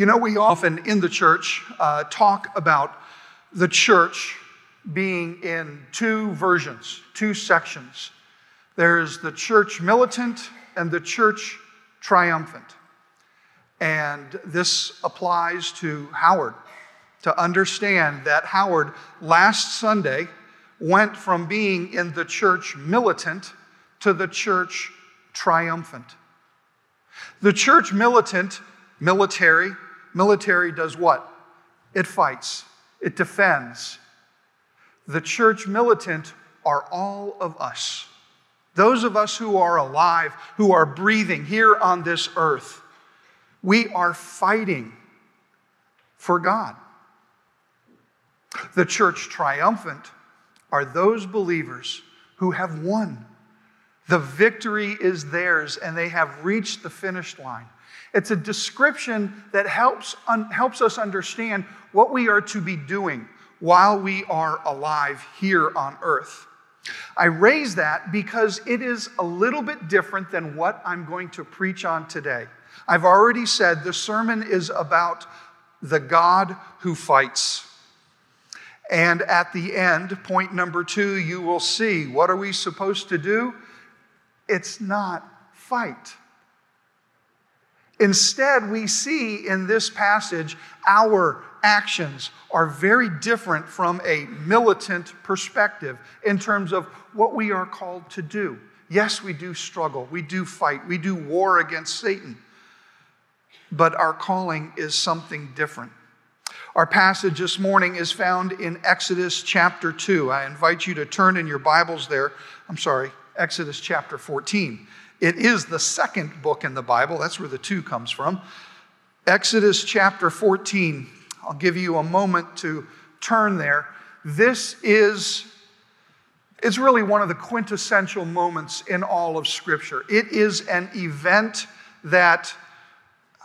You know, we often in the church uh, talk about the church being in two versions, two sections. There's the church militant and the church triumphant. And this applies to Howard to understand that Howard last Sunday went from being in the church militant to the church triumphant. The church militant, military, military does what? It fights, it defends. The church militant are all of us. Those of us who are alive, who are breathing here on this earth, we are fighting for God. The church triumphant are those believers who have won. The victory is theirs and they have reached the finish line. It's a description that helps, un- helps us understand what we are to be doing while we are alive here on earth. I raise that because it is a little bit different than what I'm going to preach on today. I've already said the sermon is about the God who fights. And at the end, point number two, you will see what are we supposed to do? It's not fight. Instead, we see in this passage our actions are very different from a militant perspective in terms of what we are called to do. Yes, we do struggle, we do fight, we do war against Satan, but our calling is something different. Our passage this morning is found in Exodus chapter 2. I invite you to turn in your Bibles there. I'm sorry, Exodus chapter 14. It is the second book in the Bible. That's where the 2 comes from. Exodus chapter 14. I'll give you a moment to turn there. This is it's really one of the quintessential moments in all of Scripture. It is an event that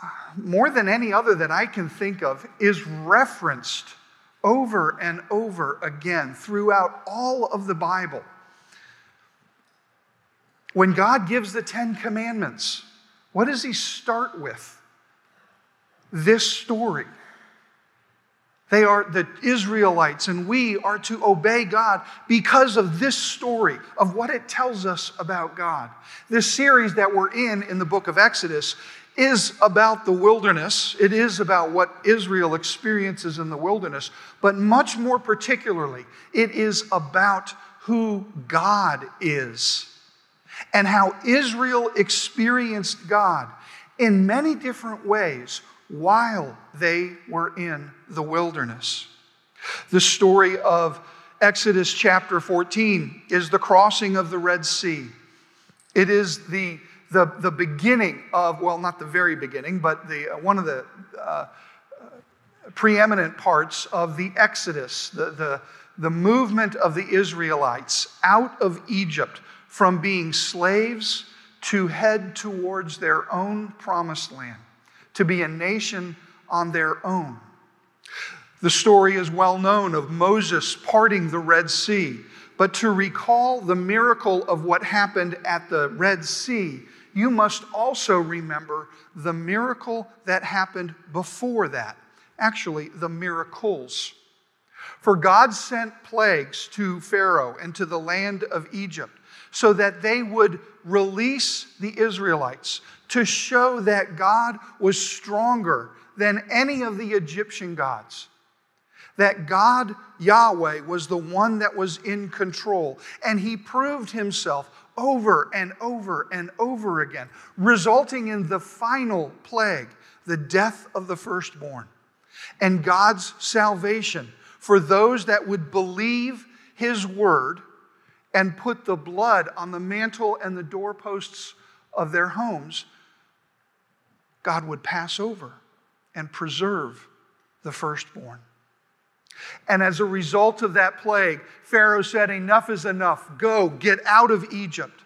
uh, more than any other that I can think of, is referenced over and over again throughout all of the Bible. When God gives the Ten Commandments, what does He start with? This story. They are the Israelites, and we are to obey God because of this story, of what it tells us about God. This series that we're in in the book of Exodus is about the wilderness. It is about what Israel experiences in the wilderness. But much more particularly, it is about who God is and how Israel experienced God in many different ways while they were in the wilderness. The story of Exodus chapter 14 is the crossing of the Red Sea. It is the the, the beginning of, well, not the very beginning, but the, uh, one of the uh, preeminent parts of the Exodus, the, the, the movement of the Israelites out of Egypt from being slaves to head towards their own promised land, to be a nation on their own. The story is well known of Moses parting the Red Sea. But to recall the miracle of what happened at the Red Sea you must also remember the miracle that happened before that. Actually, the miracles. For God sent plagues to Pharaoh and to the land of Egypt so that they would release the Israelites to show that God was stronger than any of the Egyptian gods. That God, Yahweh, was the one that was in control. And he proved himself over and over and over again, resulting in the final plague, the death of the firstborn, and God's salvation for those that would believe his word and put the blood on the mantle and the doorposts of their homes. God would pass over and preserve the firstborn. And as a result of that plague, Pharaoh said, Enough is enough. Go, get out of Egypt.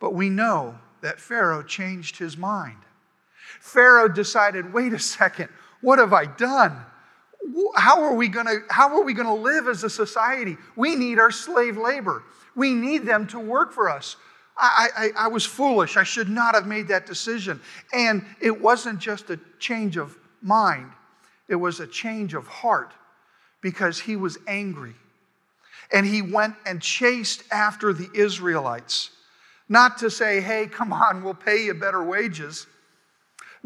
But we know that Pharaoh changed his mind. Pharaoh decided, Wait a second, what have I done? How are we going to how are we going to live as a society? We need our slave labor. We need them to work for us. I, I, I was foolish. I should not have made that decision. And it wasn't just a change of mind, it was a change of heart because he was angry. And he went and chased after the Israelites. Not to say, hey, come on, we'll pay you better wages.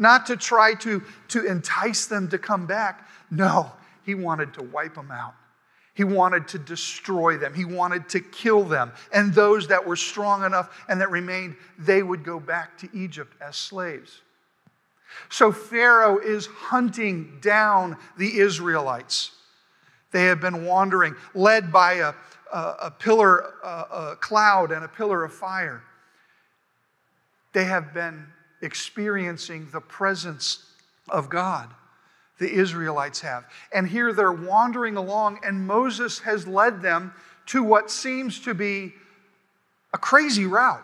Not to try to, to entice them to come back. No, he wanted to wipe them out. He wanted to destroy them. He wanted to kill them. And those that were strong enough and that remained, they would go back to Egypt as slaves. So Pharaoh is hunting down the Israelites. They have been wandering, led by a, a, a pillar, a, a cloud, and a pillar of fire. They have been experiencing the presence of God. The Israelites have. And here they're wandering along, and Moses has led them to what seems to be a crazy route.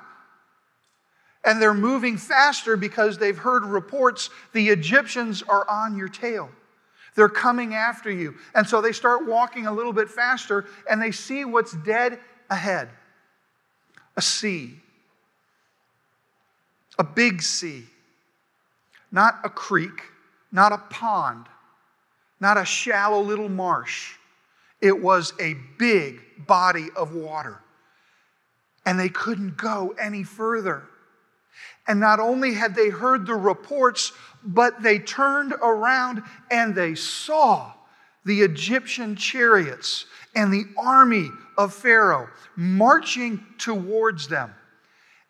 And they're moving faster because they've heard reports the Egyptians are on your tail. They're coming after you. And so they start walking a little bit faster and they see what's dead ahead a sea, a big sea, not a creek, not a pond, not a shallow little marsh. It was a big body of water. And they couldn't go any further. And not only had they heard the reports, but they turned around and they saw the Egyptian chariots and the army of Pharaoh marching towards them.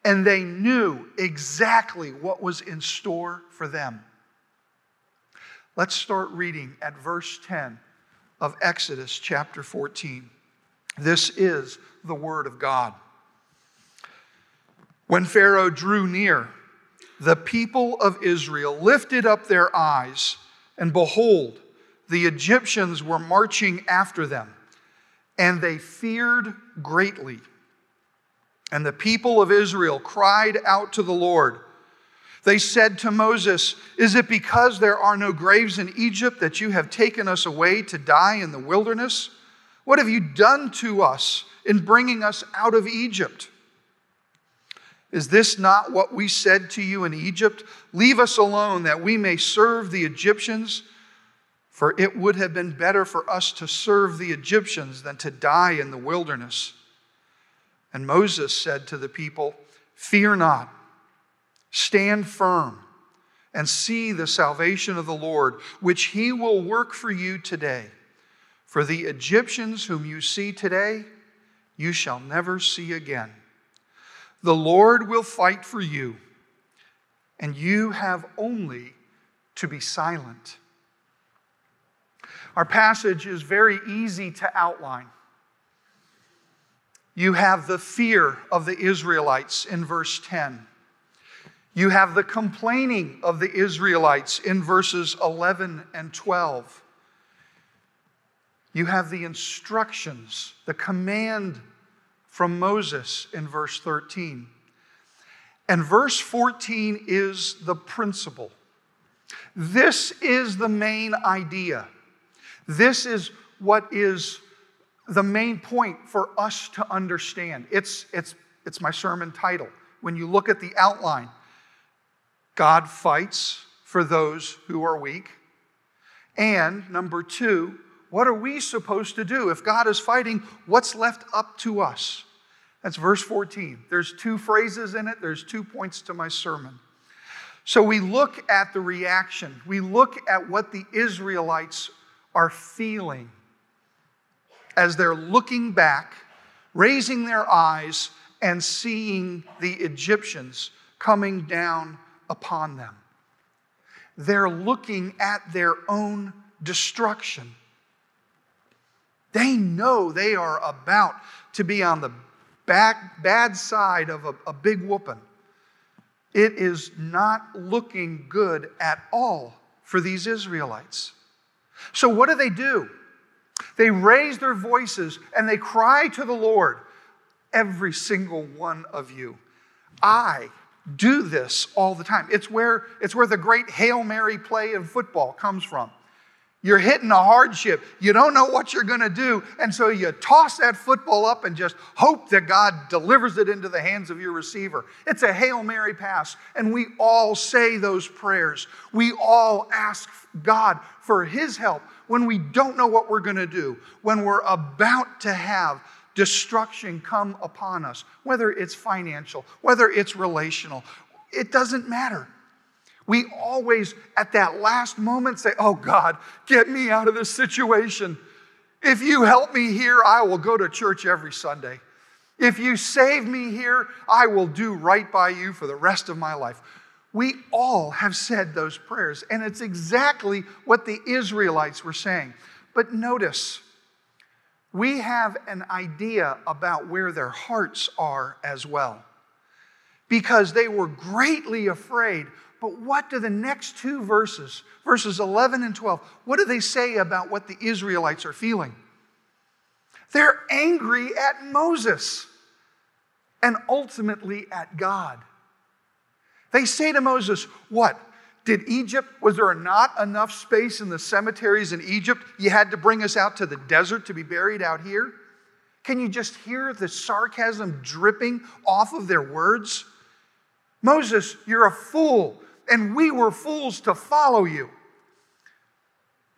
And they knew exactly what was in store for them. Let's start reading at verse 10 of Exodus chapter 14. This is the word of God. When Pharaoh drew near, the people of Israel lifted up their eyes, and behold, the Egyptians were marching after them, and they feared greatly. And the people of Israel cried out to the Lord. They said to Moses, Is it because there are no graves in Egypt that you have taken us away to die in the wilderness? What have you done to us in bringing us out of Egypt? Is this not what we said to you in Egypt? Leave us alone that we may serve the Egyptians. For it would have been better for us to serve the Egyptians than to die in the wilderness. And Moses said to the people, Fear not, stand firm, and see the salvation of the Lord, which he will work for you today. For the Egyptians whom you see today, you shall never see again. The Lord will fight for you, and you have only to be silent. Our passage is very easy to outline. You have the fear of the Israelites in verse 10. You have the complaining of the Israelites in verses 11 and 12. You have the instructions, the command from Moses in verse 13. And verse 14 is the principle. This is the main idea. This is what is the main point for us to understand. It's, it's, it's my sermon title. When you look at the outline, God fights for those who are weak. And number two, what are we supposed to do? If God is fighting, what's left up to us? That's verse 14. There's two phrases in it, there's two points to my sermon. So we look at the reaction, we look at what the Israelites are feeling as they're looking back, raising their eyes, and seeing the Egyptians coming down upon them. They're looking at their own destruction. They know they are about to be on the back, bad side of a, a big whooping. It is not looking good at all for these Israelites. So, what do they do? They raise their voices and they cry to the Lord, every single one of you. I do this all the time. It's where, it's where the great Hail Mary play in football comes from. You're hitting a hardship. You don't know what you're going to do. And so you toss that football up and just hope that God delivers it into the hands of your receiver. It's a Hail Mary pass. And we all say those prayers. We all ask God for His help when we don't know what we're going to do, when we're about to have destruction come upon us, whether it's financial, whether it's relational. It doesn't matter. We always, at that last moment, say, Oh God, get me out of this situation. If you help me here, I will go to church every Sunday. If you save me here, I will do right by you for the rest of my life. We all have said those prayers, and it's exactly what the Israelites were saying. But notice, we have an idea about where their hearts are as well. Because they were greatly afraid but what do the next two verses, verses 11 and 12, what do they say about what the Israelites are feeling? They're angry at Moses and ultimately at God. They say to Moses, What? Did Egypt, was there not enough space in the cemeteries in Egypt? You had to bring us out to the desert to be buried out here? Can you just hear the sarcasm dripping off of their words? Moses, you're a fool and we were fools to follow you.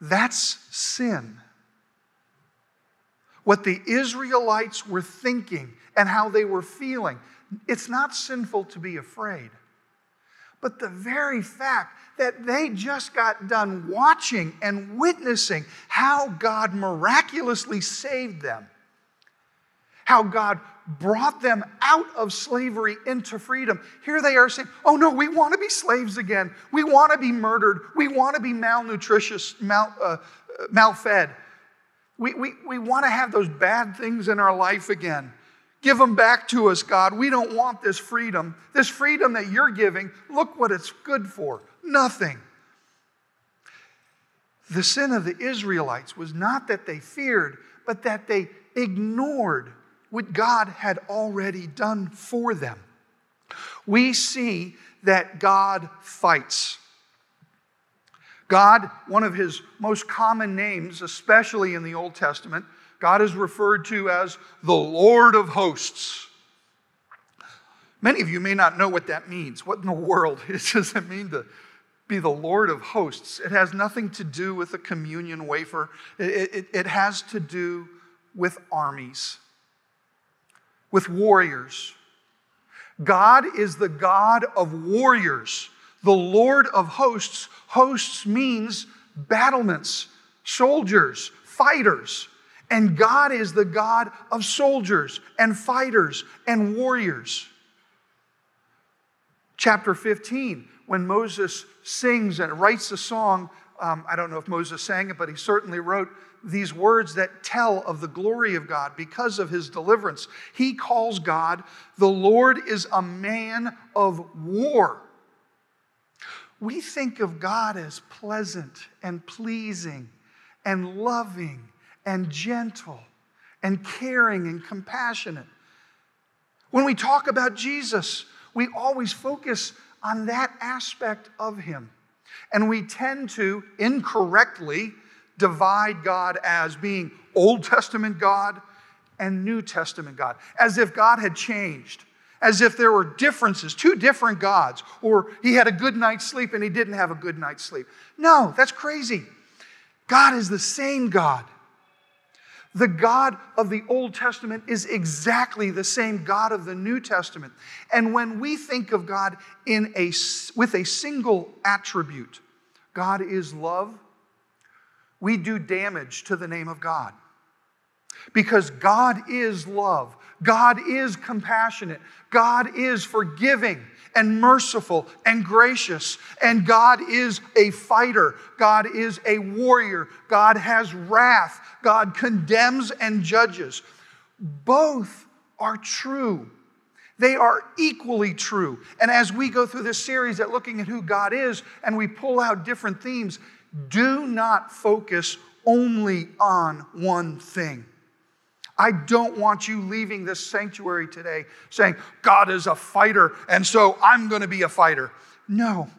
That's sin. What the Israelites were thinking and how they were feeling, it's not sinful to be afraid. But the very fact that they just got done watching and witnessing how God miraculously saved them, how God brought them out of slavery into freedom. Here they are saying, Oh no, we want to be slaves again. We want to be murdered. We want to be malnutritious, mal, uh, malfed. We, we, we want to have those bad things in our life again. Give them back to us, God. We don't want this freedom. This freedom that you're giving, look what it's good for nothing. The sin of the Israelites was not that they feared, but that they ignored what God had already done for them. We see that God fights. God, one of his most common names, especially in the Old Testament, God is referred to as the Lord of hosts. Many of you may not know what that means. What in the world does it mean to be the Lord of hosts? It has nothing to do with a communion wafer, it, it, it has to do with armies with warriors. God is the God of warriors, the Lord of hosts. Hosts means battlements, soldiers, fighters. And God is the God of soldiers and fighters and warriors. Chapter 15, when Moses sings and writes a song, um, I don't know if Moses sang it, but he certainly wrote these words that tell of the glory of God because of his deliverance. He calls God, the Lord is a man of war. We think of God as pleasant and pleasing and loving and gentle and caring and compassionate. When we talk about Jesus, we always focus on that aspect of him. And we tend to incorrectly divide God as being Old Testament God and New Testament God, as if God had changed, as if there were differences, two different gods, or he had a good night's sleep and he didn't have a good night's sleep. No, that's crazy. God is the same God. The God of the Old Testament is exactly the same God of the New Testament. And when we think of God in a, with a single attribute, God is love, we do damage to the name of God. Because God is love, God is compassionate, God is forgiving and merciful and gracious, and God is a fighter, God is a warrior, God has wrath, God condemns and judges. Both are true. They are equally true. And as we go through this series at looking at who God is and we pull out different themes, do not focus only on one thing. I don't want you leaving this sanctuary today saying, God is a fighter, and so I'm going to be a fighter. No,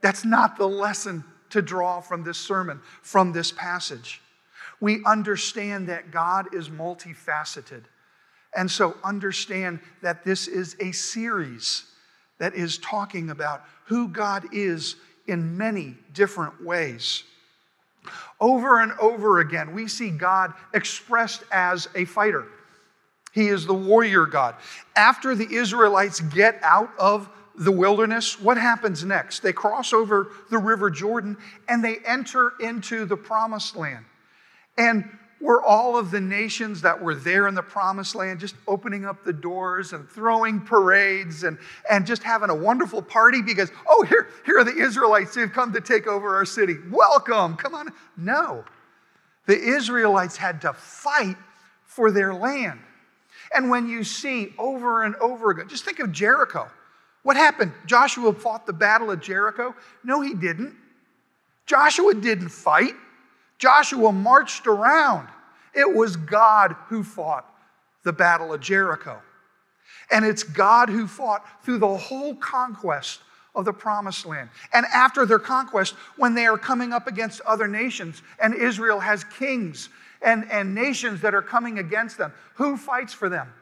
that's not the lesson to draw from this sermon, from this passage. We understand that God is multifaceted. And so understand that this is a series that is talking about who God is in many different ways. Over and over again, we see God expressed as a fighter. He is the warrior God. After the Israelites get out of the wilderness, what happens next? They cross over the River Jordan and they enter into the promised land. And were all of the nations that were there in the promised land just opening up the doors and throwing parades and, and just having a wonderful party because, oh, here, here are the Israelites who've come to take over our city. Welcome, come on. No. The Israelites had to fight for their land. And when you see over and over again, just think of Jericho. What happened? Joshua fought the battle of Jericho? No, he didn't. Joshua didn't fight. Joshua marched around. It was God who fought the battle of Jericho. And it's God who fought through the whole conquest of the promised land. And after their conquest, when they are coming up against other nations, and Israel has kings and, and nations that are coming against them, who fights for them?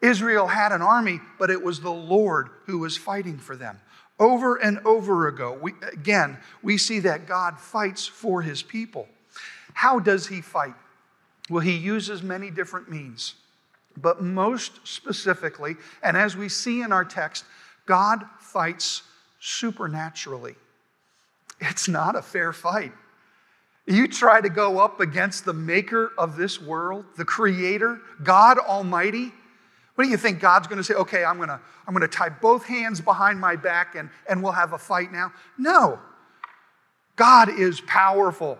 Israel had an army, but it was the Lord who was fighting for them. Over and over ago, we, again, we see that God fights for his people. How does he fight? Well, he uses many different means. But most specifically, and as we see in our text, God fights supernaturally. It's not a fair fight. You try to go up against the maker of this world, the creator, God Almighty. What do you think? God's going to say, okay, I'm going to, I'm going to tie both hands behind my back and, and we'll have a fight now? No. God is powerful.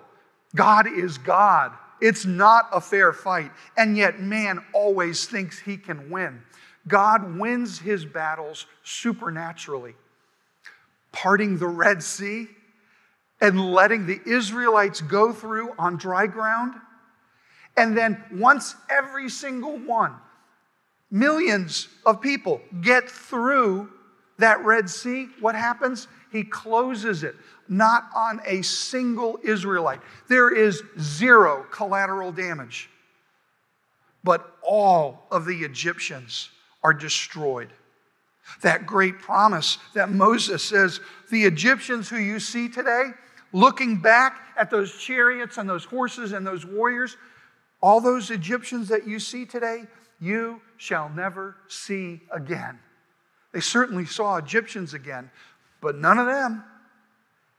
God is God. It's not a fair fight. And yet, man always thinks he can win. God wins his battles supernaturally. Parting the Red Sea and letting the Israelites go through on dry ground. And then, once every single one, millions of people get through that Red Sea, what happens? He closes it not on a single Israelite. There is zero collateral damage. But all of the Egyptians are destroyed. That great promise that Moses says, the Egyptians who you see today, looking back at those chariots and those horses and those warriors, all those Egyptians that you see today, you shall never see again. They certainly saw Egyptians again, but none of them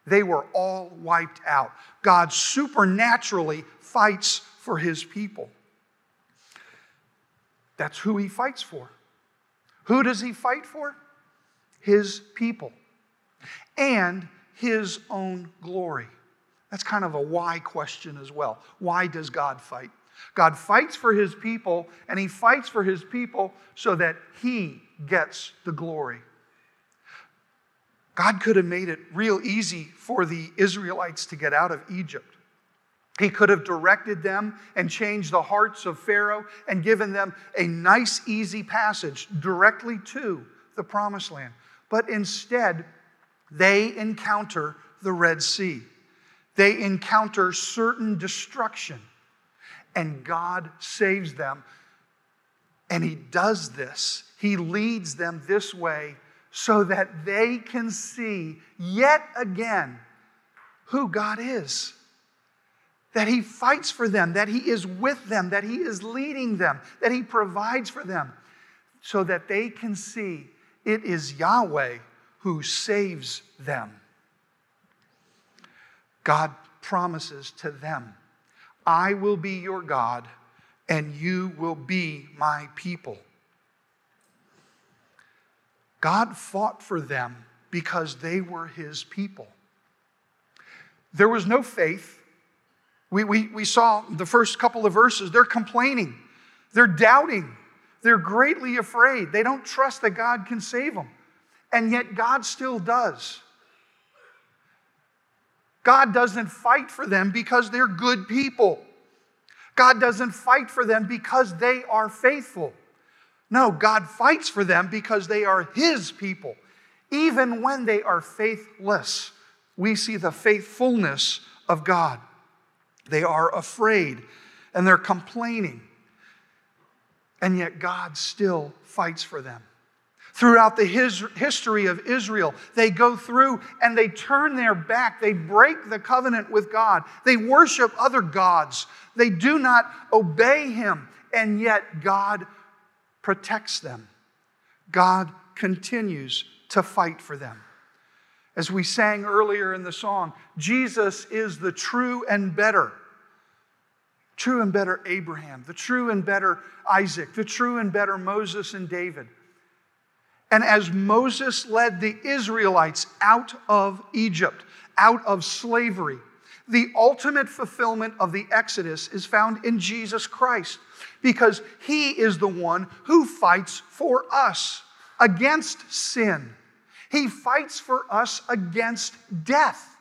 they were all wiped out. God supernaturally fights for his people. That's who he fights for. Who does he fight for? His people and his own glory. That's kind of a why question as well. Why does God fight? God fights for his people, and he fights for his people so that he gets the glory. God could have made it real easy for the Israelites to get out of Egypt. He could have directed them and changed the hearts of Pharaoh and given them a nice, easy passage directly to the promised land. But instead, they encounter the Red Sea. They encounter certain destruction, and God saves them. And He does this, He leads them this way so that they can see yet again who God is. That He fights for them, that He is with them, that He is leading them, that He provides for them, so that they can see it is Yahweh who saves them. God promises to them, I will be your God, and you will be my people. God fought for them because they were his people. There was no faith. We, we, we saw the first couple of verses, they're complaining, they're doubting, they're greatly afraid. They don't trust that God can save them. And yet, God still does. God doesn't fight for them because they're good people. God doesn't fight for them because they are faithful. No, God fights for them because they are His people, even when they are faithless, we see the faithfulness of God. They are afraid and they're complaining. And yet God still fights for them. Throughout the his, history of Israel, they go through and they turn their back. They break the covenant with God. They worship other gods. They do not obey Him. And yet God protects them. God continues to fight for them. As we sang earlier in the song, Jesus is the true and better. True and better Abraham, the true and better Isaac, the true and better Moses and David. And as Moses led the Israelites out of Egypt, out of slavery, the ultimate fulfillment of the Exodus is found in Jesus Christ because he is the one who fights for us against sin. He fights for us against death.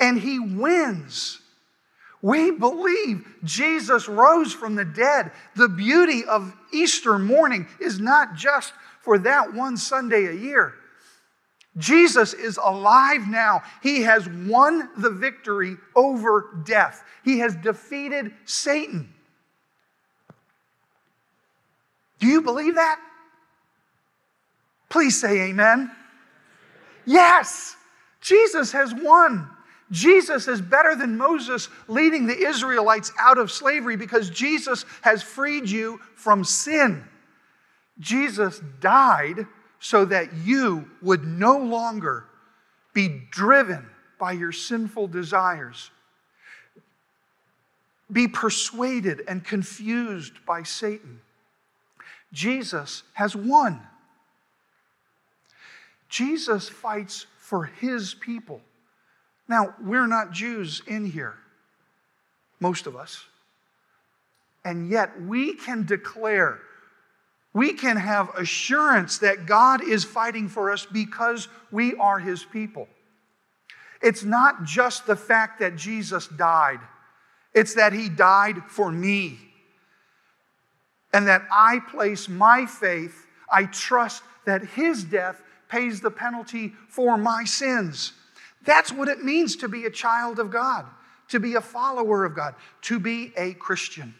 And he wins. We believe Jesus rose from the dead. The beauty of Easter morning is not just for that one Sunday a year. Jesus is alive now. He has won the victory over death. He has defeated Satan. Do you believe that? Please say amen. Yes, Jesus has won. Jesus is better than Moses leading the Israelites out of slavery because Jesus has freed you from sin. Jesus died so that you would no longer be driven by your sinful desires, be persuaded and confused by Satan. Jesus has won. Jesus fights for his people. Now, we're not Jews in here, most of us. And yet, we can declare we can have assurance that God is fighting for us because we are his people. It's not just the fact that Jesus died, it's that he died for me. And that I place my faith, I trust that his death pays the penalty for my sins. That's what it means to be a child of God, to be a follower of God, to be a Christian.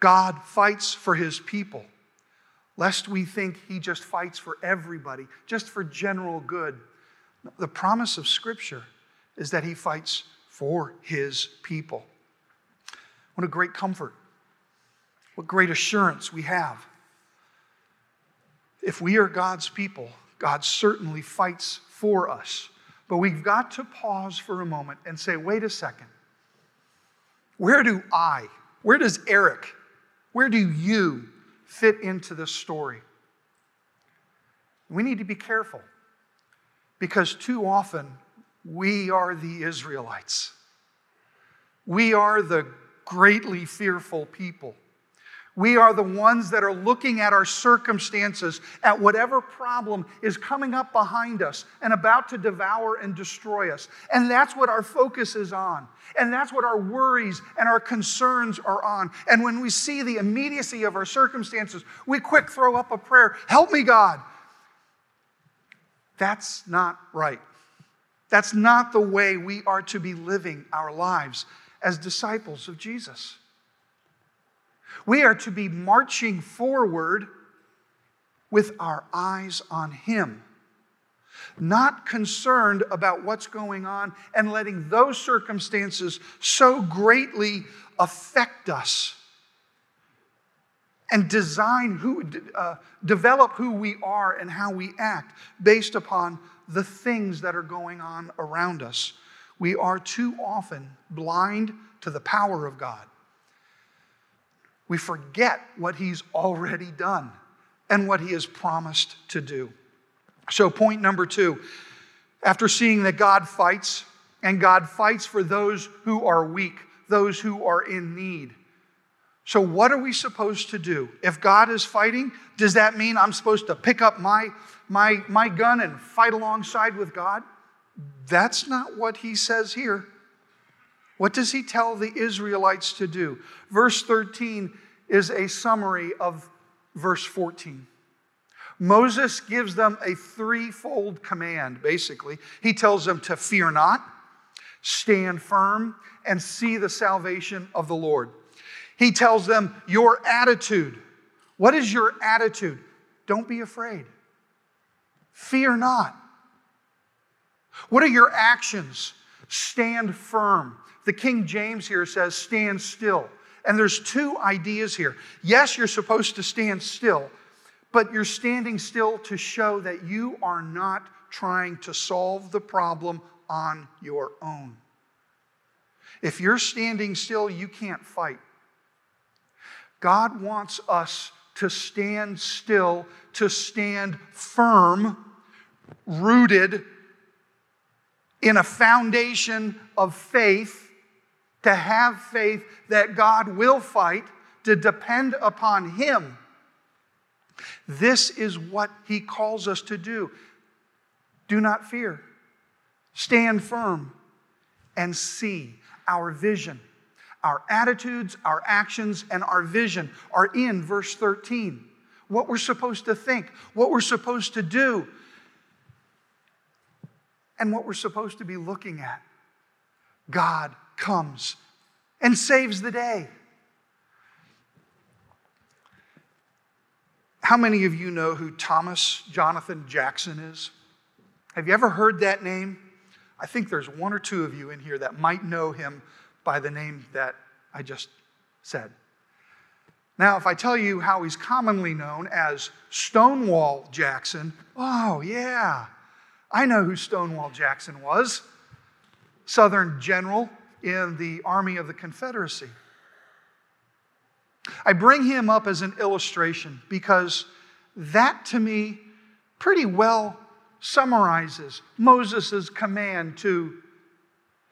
God fights for his people, lest we think he just fights for everybody, just for general good. The promise of Scripture is that he fights for his people. What a great comfort. What great assurance we have. If we are God's people, God certainly fights for us. But we've got to pause for a moment and say, wait a second. Where do I, where does Eric where do you fit into this story? We need to be careful because too often we are the Israelites. We are the greatly fearful people. We are the ones that are looking at our circumstances, at whatever problem is coming up behind us and about to devour and destroy us. And that's what our focus is on. And that's what our worries and our concerns are on. And when we see the immediacy of our circumstances, we quick throw up a prayer Help me, God. That's not right. That's not the way we are to be living our lives as disciples of Jesus. We are to be marching forward with our eyes on Him, not concerned about what's going on and letting those circumstances so greatly affect us and design who, uh, develop who we are and how we act based upon the things that are going on around us. We are too often blind to the power of God we forget what he's already done and what he has promised to do. So, point number two after seeing that God fights, and God fights for those who are weak, those who are in need. So, what are we supposed to do? If God is fighting, does that mean I'm supposed to pick up my, my, my gun and fight alongside with God? That's not what he says here. What does he tell the Israelites to do? Verse 13 is a summary of verse 14. Moses gives them a threefold command, basically. He tells them to fear not, stand firm, and see the salvation of the Lord. He tells them your attitude. What is your attitude? Don't be afraid. Fear not. What are your actions? Stand firm. The King James here says, stand still. And there's two ideas here. Yes, you're supposed to stand still, but you're standing still to show that you are not trying to solve the problem on your own. If you're standing still, you can't fight. God wants us to stand still, to stand firm, rooted in a foundation of faith, to have faith that God will fight, to depend upon Him. This is what He calls us to do. Do not fear, stand firm, and see our vision. Our attitudes, our actions, and our vision are in verse 13. What we're supposed to think, what we're supposed to do, and what we're supposed to be looking at. God comes and saves the day. How many of you know who Thomas Jonathan Jackson is? Have you ever heard that name? I think there's one or two of you in here that might know him by the name that I just said. Now, if I tell you how he's commonly known as Stonewall Jackson, oh, yeah, I know who Stonewall Jackson was Southern general in the Army of the Confederacy. I bring him up as an illustration because that to me pretty well summarizes Moses' command to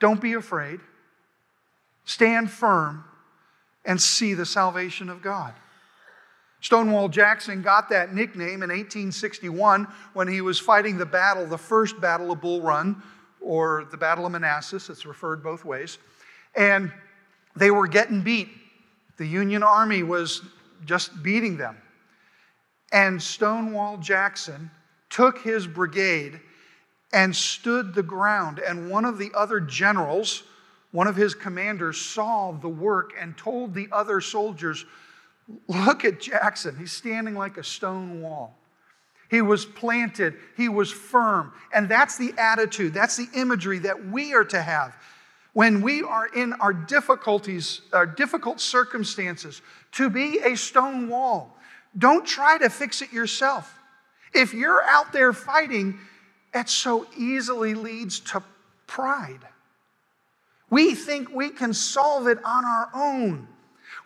don't be afraid, stand firm, and see the salvation of God. Stonewall Jackson got that nickname in 1861 when he was fighting the battle, the first battle of Bull Run, or the Battle of Manassas. It's referred both ways. And they were getting beat. The Union Army was just beating them. And Stonewall Jackson took his brigade and stood the ground. And one of the other generals, one of his commanders, saw the work and told the other soldiers, Look at Jackson. He's standing like a stone wall. He was planted, he was firm. And that's the attitude, that's the imagery that we are to have when we are in our difficulties, our difficult circumstances, to be a stone wall. Don't try to fix it yourself. If you're out there fighting, it so easily leads to pride. We think we can solve it on our own.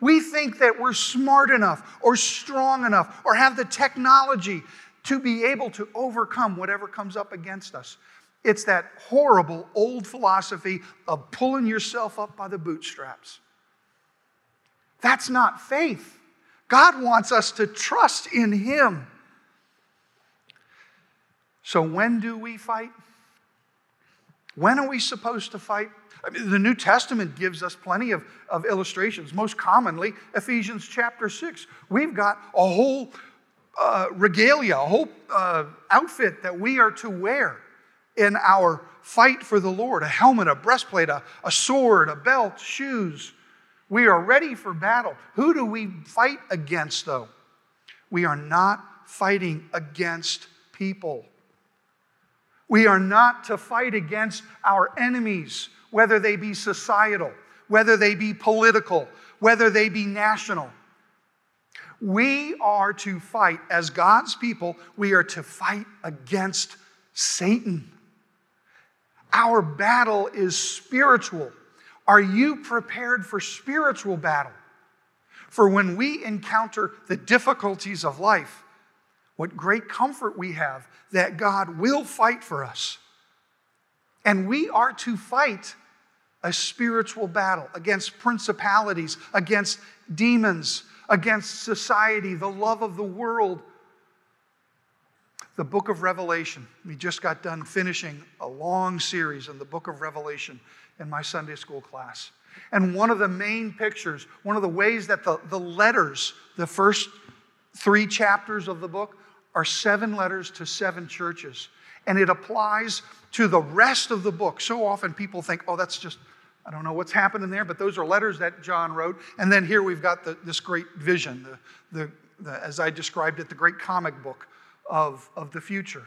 We think that we're smart enough or strong enough or have the technology to be able to overcome whatever comes up against us. It's that horrible old philosophy of pulling yourself up by the bootstraps. That's not faith. God wants us to trust in Him. So, when do we fight? When are we supposed to fight? I mean, the New Testament gives us plenty of, of illustrations. Most commonly, Ephesians chapter 6. We've got a whole uh, regalia, a whole uh, outfit that we are to wear in our fight for the Lord a helmet, a breastplate, a, a sword, a belt, shoes. We are ready for battle. Who do we fight against, though? We are not fighting against people. We are not to fight against our enemies whether they be societal, whether they be political, whether they be national. We are to fight, as God's people, we are to fight against Satan. Our battle is spiritual. Are you prepared for spiritual battle? For when we encounter the difficulties of life, what great comfort we have that God will fight for us. And we are to fight a spiritual battle against principalities, against demons, against society, the love of the world. The book of Revelation. We just got done finishing a long series in the book of Revelation in my Sunday school class. And one of the main pictures, one of the ways that the, the letters, the first three chapters of the book, are seven letters to seven churches, and it applies to the rest of the book. So often people think, oh, that's just, I don't know what's happening there, but those are letters that John wrote. And then here we've got the, this great vision, the, the, the, as I described it, the great comic book of, of the future,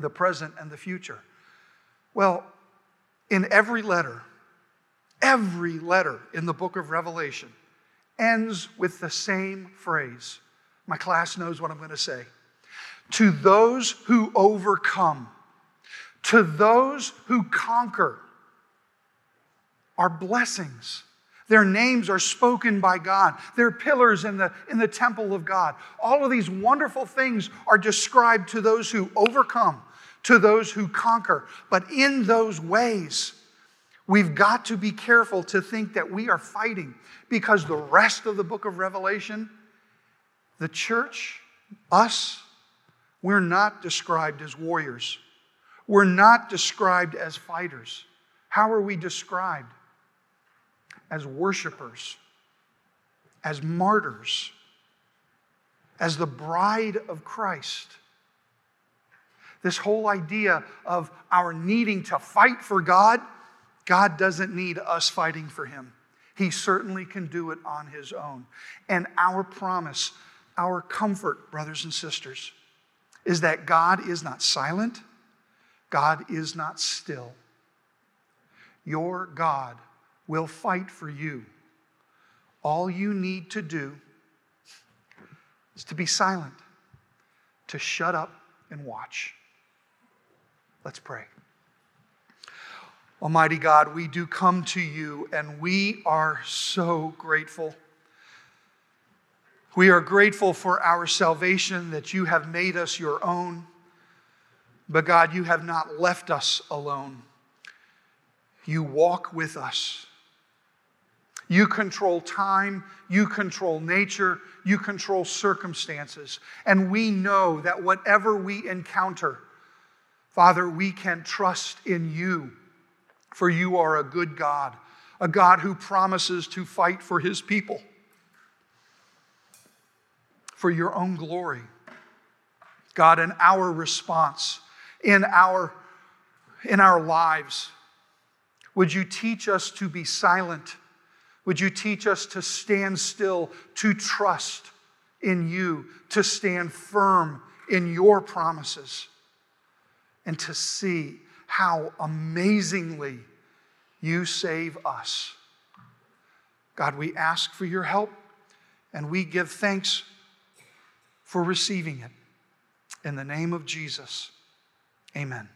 the present and the future. Well, in every letter, every letter in the book of Revelation ends with the same phrase. My class knows what I'm going to say. To those who overcome, to those who conquer, are blessings. Their names are spoken by God. They're pillars in the, in the temple of God. All of these wonderful things are described to those who overcome, to those who conquer. But in those ways, we've got to be careful to think that we are fighting because the rest of the book of Revelation, the church, us, we're not described as warriors. We're not described as fighters. How are we described? As worshipers, as martyrs, as the bride of Christ. This whole idea of our needing to fight for God, God doesn't need us fighting for Him. He certainly can do it on His own. And our promise, our comfort, brothers and sisters, is that God is not silent, God is not still. Your God will fight for you. All you need to do is to be silent, to shut up and watch. Let's pray. Almighty God, we do come to you and we are so grateful. We are grateful for our salvation, that you have made us your own. But God, you have not left us alone. You walk with us. You control time, you control nature, you control circumstances. And we know that whatever we encounter, Father, we can trust in you, for you are a good God, a God who promises to fight for his people for your own glory. God, in our response, in our, in our lives, would you teach us to be silent? Would you teach us to stand still, to trust in you, to stand firm in your promises, and to see how amazingly you save us? God, we ask for your help and we give thanks for receiving it. In the name of Jesus, amen.